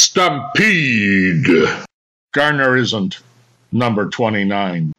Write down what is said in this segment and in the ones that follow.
Stampede. Garner isn't number 29.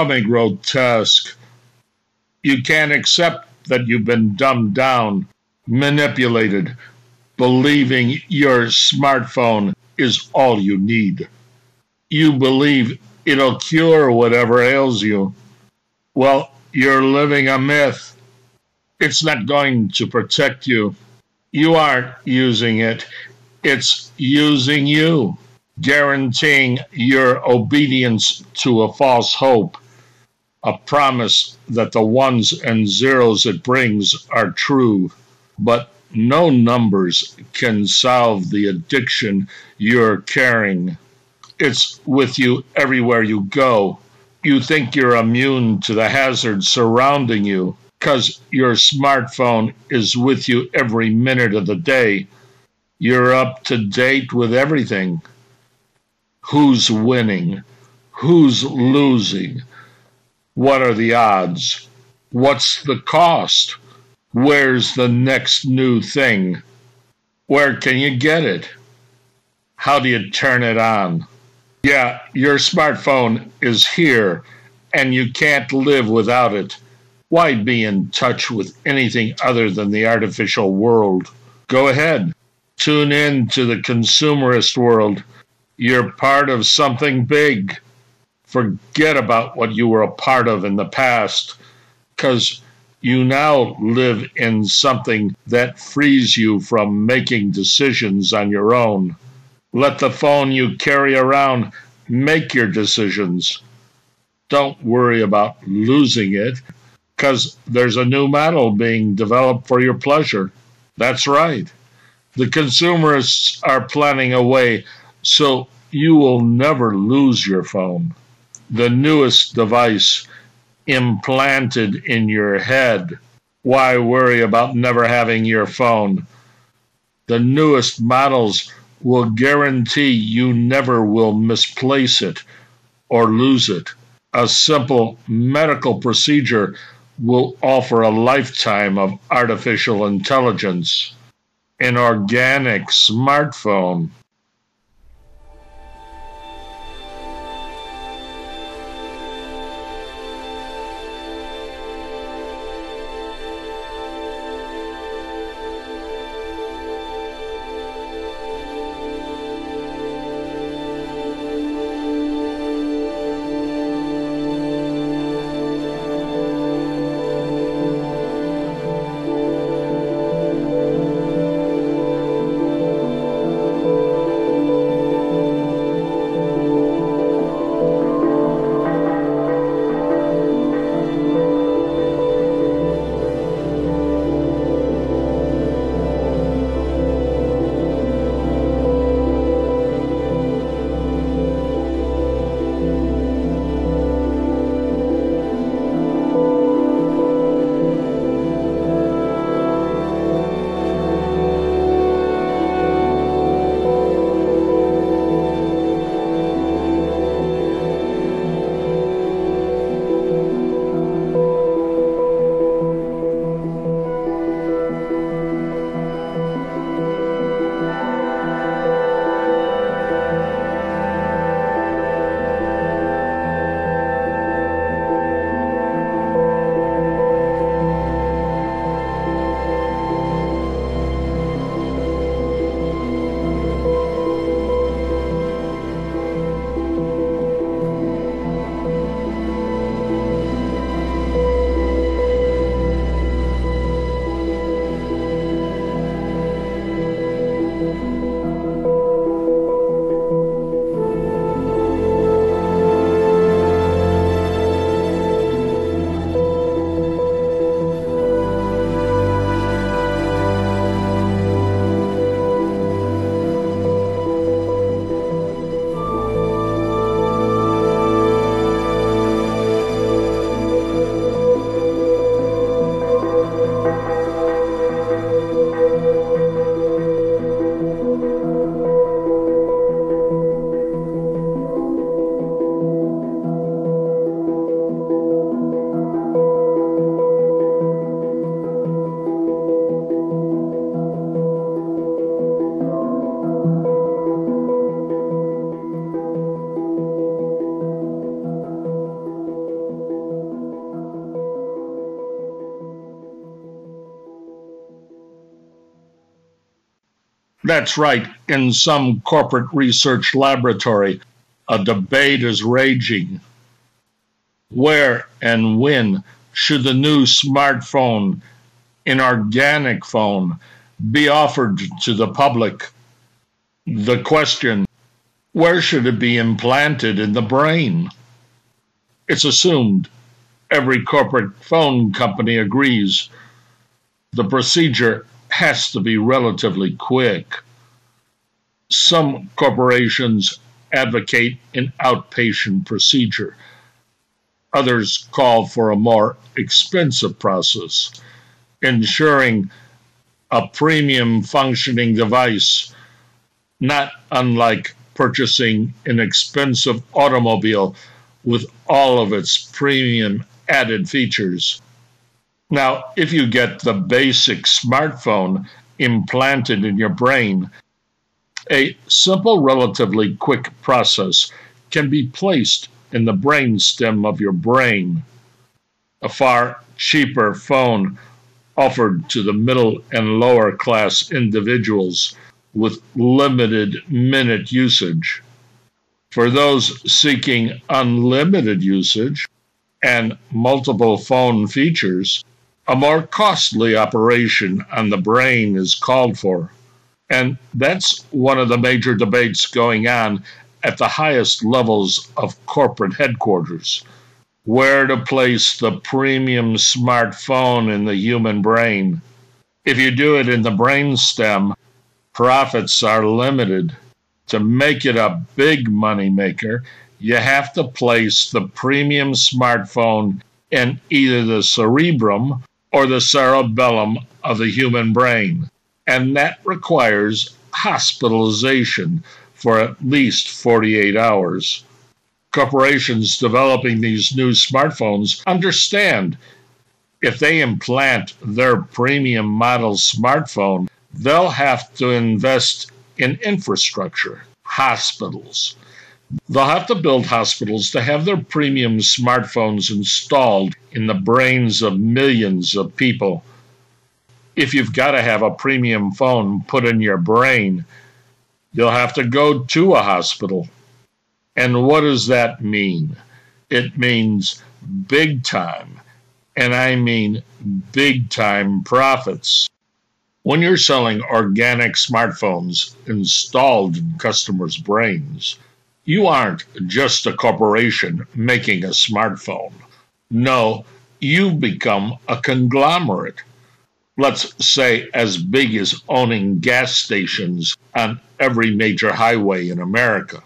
Coming grotesque. You can't accept that you've been dumbed down, manipulated, believing your smartphone is all you need. You believe it'll cure whatever ails you. Well, you're living a myth. It's not going to protect you. You aren't using it, it's using you guaranteeing your obedience to a false hope, a promise that the ones and zeros it brings are true, but no numbers can solve the addiction you're carrying. It's with you everywhere you go. You think you're immune to the hazards surrounding you because your smartphone is with you every minute of the day. You're up to date with everything who's winning, who's losing, what are the odds, what's the cost, where's the next new thing, where can you get it, how do you turn it on? Yeah, your smartphone is here and you can't live without it. Why be in touch with anything other than the artificial world? Go ahead. Tune in to the consumerist world. You're part of something big. Forget about what you were a part of in the past, because you now live in something that frees you from making decisions on your own. Let the phone you carry around make your decisions. Don't worry about losing it because there's a new model being developed for your pleasure. That's right. The consumerists are planning a way so you will never lose your phone. The newest device implanted in your head. Why worry about never having your phone? The newest models will guarantee you never will misplace it or lose it. A simple medical procedure will offer a lifetime of artificial intelligence, an organic smartphone. That's right. In some corporate research laboratory, a debate is raging. Where and when should the new smartphone, an organic phone, be offered to the public? The question where should it be implanted in the brain? It's assumed every corporate phone company agrees. The procedure has to be relatively quick. Some corporations advocate an outpatient procedure. Others call for a more expensive process, ensuring a premium functioning device, not unlike purchasing an expensive automobile with all of its premium added features. Now, if you get the basic smartphone implanted in your brain, a simple, relatively quick process can be placed in the brain stem of your brain. A far cheaper phone offered to the middle and lower class individuals with limited minute usage. For those seeking unlimited usage and multiple phone features, a more costly operation on the brain is called for. And that's one of the major debates going on at the highest levels of corporate headquarters where to place the premium smartphone in the human brain. If you do it in the brainstem, profits are limited. To make it a big money maker, you have to place the premium smartphone in either the cerebrum or the cerebellum of the human brain. And that requires hospitalization for at least 48 hours. Corporations developing these new smartphones understand if they implant their premium model smartphone, they'll have to invest in infrastructure, hospitals. They'll have to build hospitals to have their premium smartphones installed in the brains of millions of people. If you've got to have a premium phone put in your brain, you'll have to go to a hospital. And what does that mean? It means big time, and I mean big time profits. When you're selling organic smartphones installed in customers' brains, you aren't just a corporation making a smartphone. No, you've become a conglomerate. Let's say as big as owning gas stations on every major highway in America.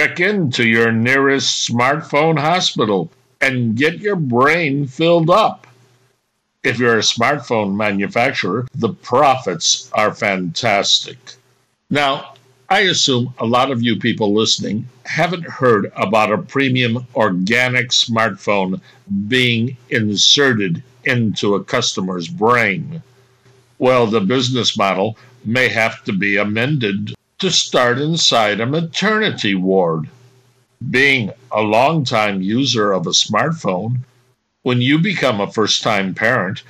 Check into your nearest smartphone hospital and get your brain filled up. If you're a smartphone manufacturer, the profits are fantastic. Now, I assume a lot of you people listening haven't heard about a premium organic smartphone being inserted into a customer's brain. Well, the business model may have to be amended to start inside a maternity ward. Being a long-time user of a smartphone, when you become a first time parent,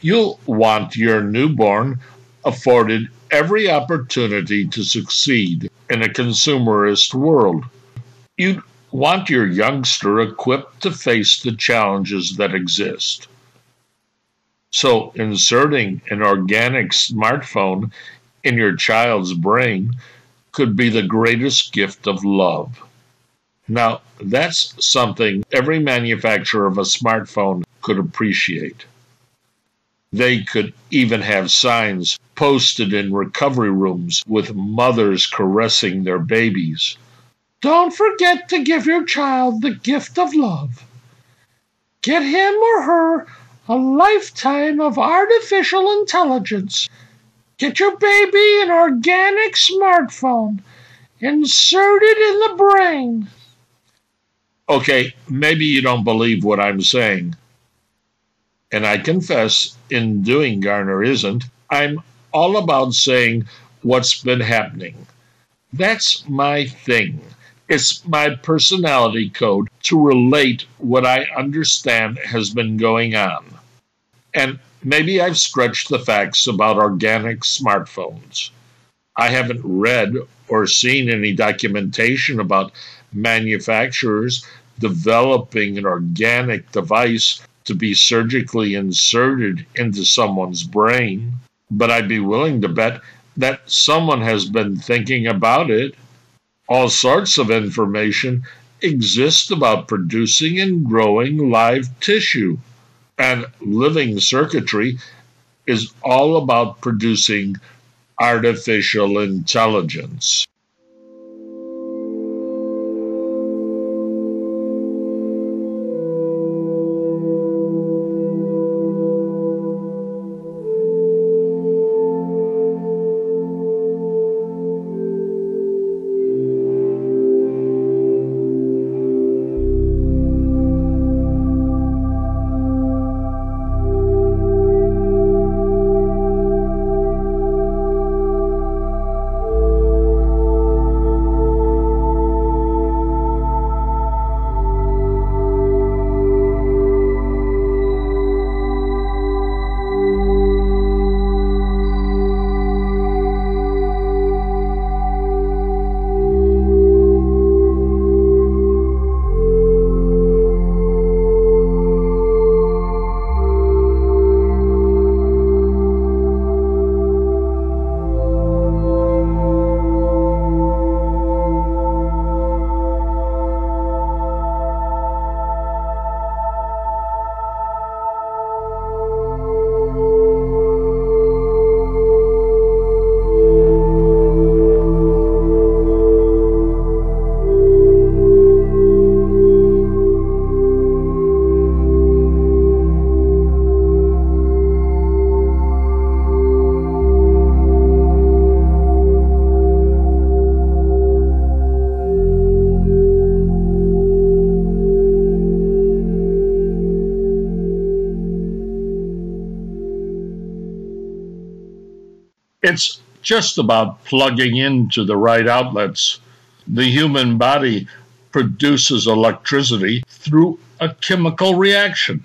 you'll want your newborn afforded every opportunity to succeed in a consumerist world. You'd want your youngster equipped to face the challenges that exist. So, inserting an organic smartphone in your child's brain could be the greatest gift of love. Now, that's something every manufacturer of a smartphone could appreciate. They could even have signs posted in recovery rooms with mothers caressing their babies. Don't forget to give your child the gift of love. Get him or her a lifetime of artificial intelligence Get your baby an organic smartphone. Insert it in the brain. Okay, maybe you don't believe what I'm saying. And I confess, in doing Garner Isn't, I'm all about saying what's been happening. That's my thing. It's my personality code to relate what I understand has been going on. And maybe I've stretched the facts about organic smartphones. I haven't read or seen any documentation about manufacturers developing an organic device to be surgically inserted into someone's brain, but I'd be willing to bet that someone has been thinking about it. All sorts of information exists about producing and growing live tissue, and living circuitry is all about producing artificial intelligence. It's just about plugging into the right outlets. The human body produces electricity through a chemical reaction,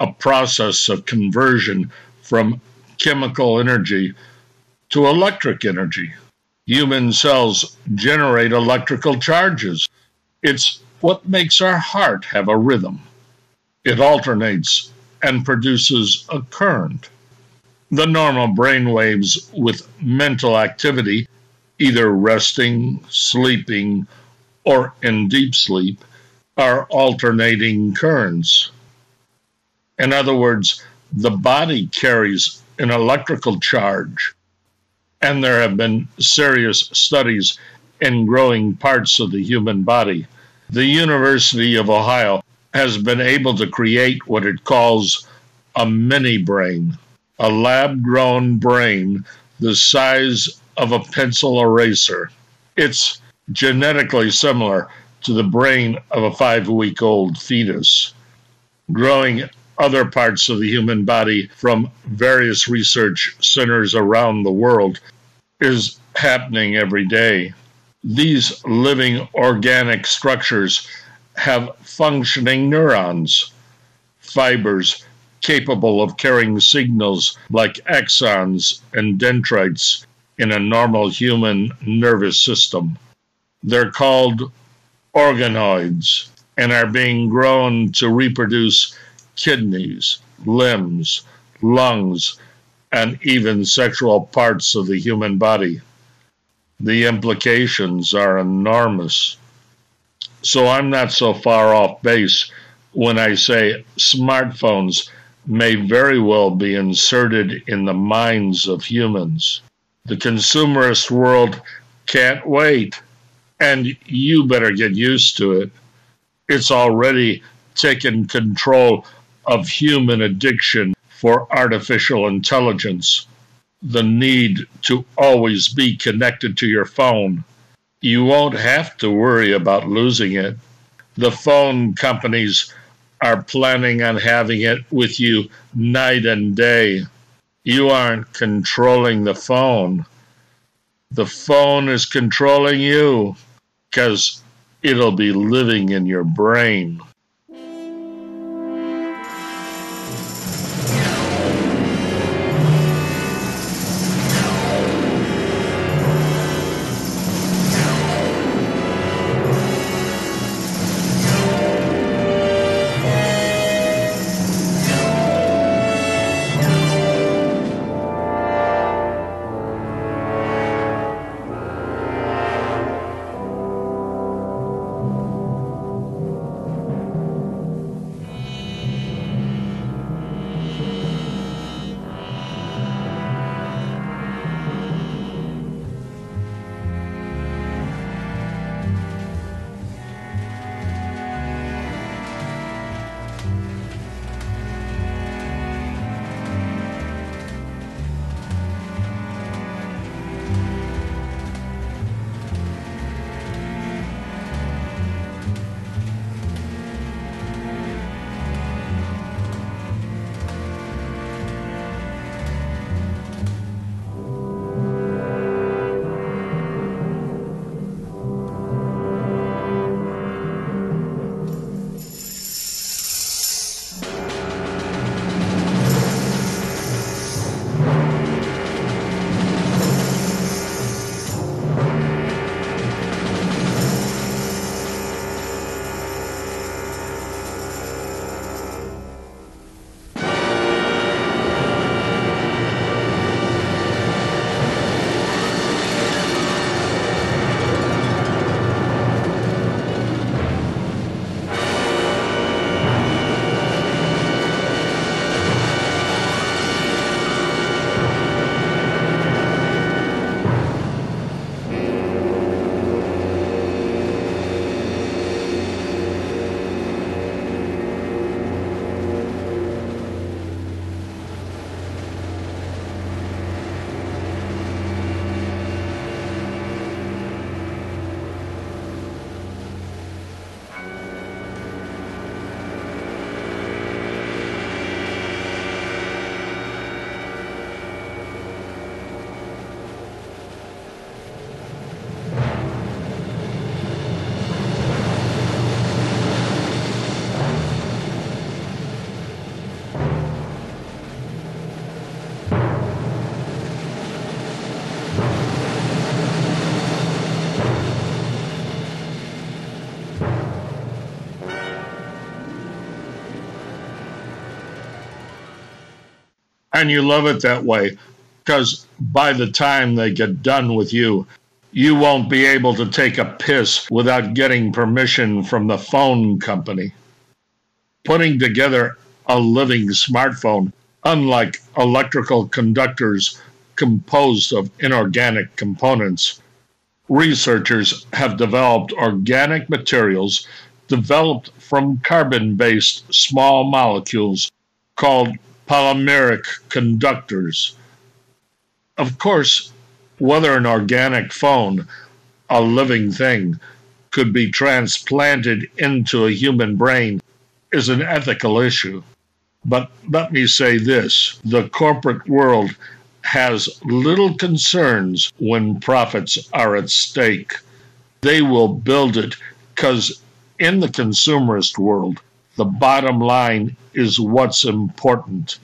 a process of conversion from chemical energy to electric energy. Human cells generate electrical charges. It's what makes our heart have a rhythm. It alternates and produces a current the normal brain waves with mental activity, either resting, sleeping, or in deep sleep, are alternating currents. In other words, the body carries an electrical charge, and there have been serious studies in growing parts of the human body. The University of Ohio has been able to create what it calls a mini brain a lab grown brain the size of a pencil eraser. It's genetically similar to the brain of a five week old fetus. Growing other parts of the human body from various research centers around the world is happening every day. These living organic structures have functioning neurons, fibers capable of carrying signals like axons and dendrites in a normal human nervous system. They're called organoids and are being grown to reproduce kidneys, limbs, lungs, and even sexual parts of the human body. The implications are enormous. So I'm not so far off base when I say smartphones may very well be inserted in the minds of humans. The consumerist world can't wait, and you better get used to it. It's already taken control of human addiction for artificial intelligence, the need to always be connected to your phone. You won't have to worry about losing it. The phone companies are planning on having it with you night and day. You aren't controlling the phone. The phone is controlling you because it'll be living in your brain. And you love it that way because by the time they get done with you, you won't be able to take a piss without getting permission from the phone company. Putting together a living smartphone, unlike electrical conductors composed of inorganic components, researchers have developed organic materials developed from carbon based small molecules called polymeric conductors. Of course, whether an organic phone, a living thing, could be transplanted into a human brain is an ethical issue. But let me say this the corporate world has little concerns when profits are at stake. They will build it because in the consumerist world, the bottom line is what's important.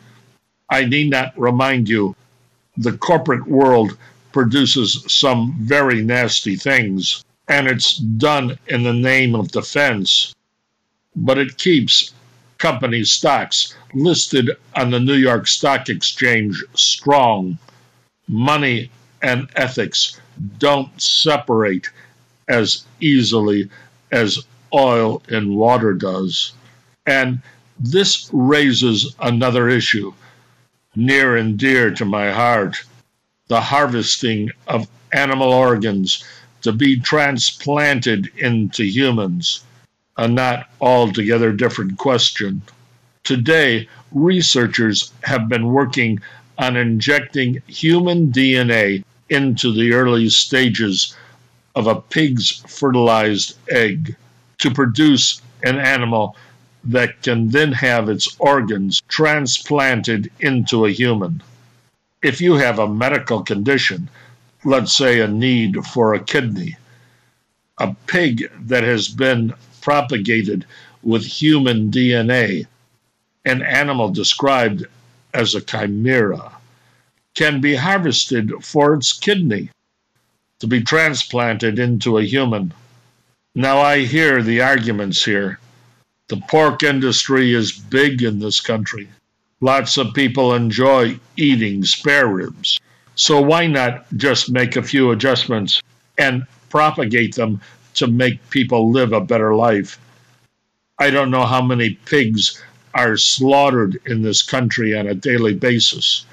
I need not remind you, the corporate world produces some very nasty things, and it's done in the name of defense. But it keeps company stocks listed on the New York Stock Exchange strong. Money and ethics don't separate as easily as oil and water does. And this raises another issue near and dear to my heart the harvesting of animal organs to be transplanted into humans, a not altogether different question. Today, researchers have been working on injecting human DNA into the early stages of a pig's fertilized egg to produce an animal that can then have its organs transplanted into a human. If you have a medical condition, let's say a need for a kidney, a pig that has been propagated with human DNA, an animal described as a chimera, can be harvested for its kidney to be transplanted into a human. Now, I hear the arguments here. The pork industry is big in this country. Lots of people enjoy eating spare ribs. So, why not just make a few adjustments and propagate them to make people live a better life? I don't know how many pigs are slaughtered in this country on a daily basis.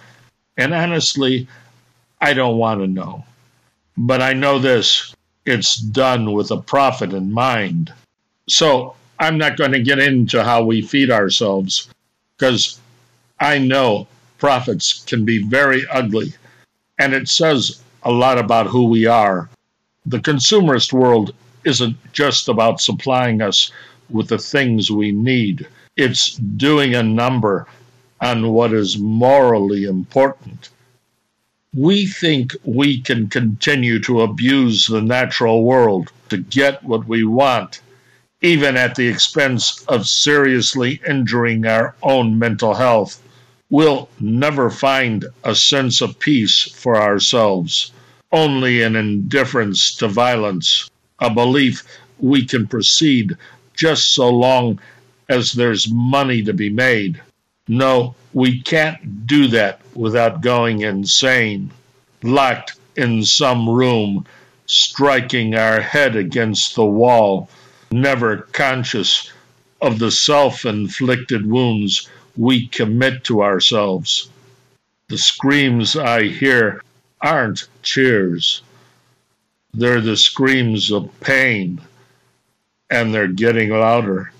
And honestly, I don't want to know. But I know this it's done with a profit in mind. So I'm not going to get into how we feed ourselves because I know profits can be very ugly. And it says a lot about who we are. The consumerist world isn't just about supplying us with the things we need, it's doing a number on what is morally important. We think we can continue to abuse the natural world to get what we want, even at the expense of seriously injuring our own mental health. We'll never find a sense of peace for ourselves, only an indifference to violence, a belief we can proceed just so long as there's money to be made. No, we can't do that without going insane, locked in some room, striking our head against the wall, never conscious of the self inflicted wounds we commit to ourselves. The screams I hear aren't cheers, they're the screams of pain, and they're getting louder.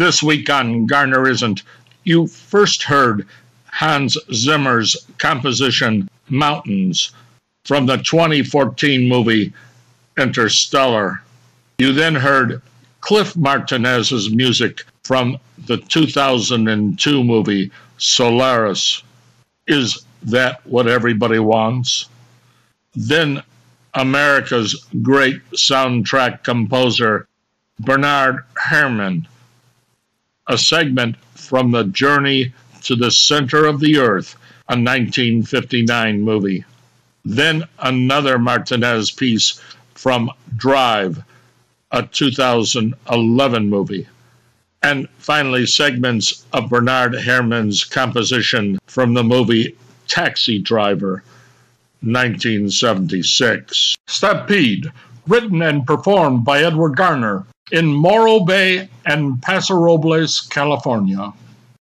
This week on Garner Isn't, you first heard Hans Zimmer's composition Mountains from the 2014 movie Interstellar. You then heard Cliff Martinez's music from the 2002 movie Solaris. Is that what everybody wants? Then America's great soundtrack composer, Bernard Herrmann a segment from The Journey to the Center of the Earth, a 1959 movie. Then another Martinez piece from Drive, a 2011 movie. And finally, segments of Bernard Herrmann's composition from the movie Taxi Driver, 1976. Stampede written and performed by Edward Garner in Morro Bay and Paso Robles, California.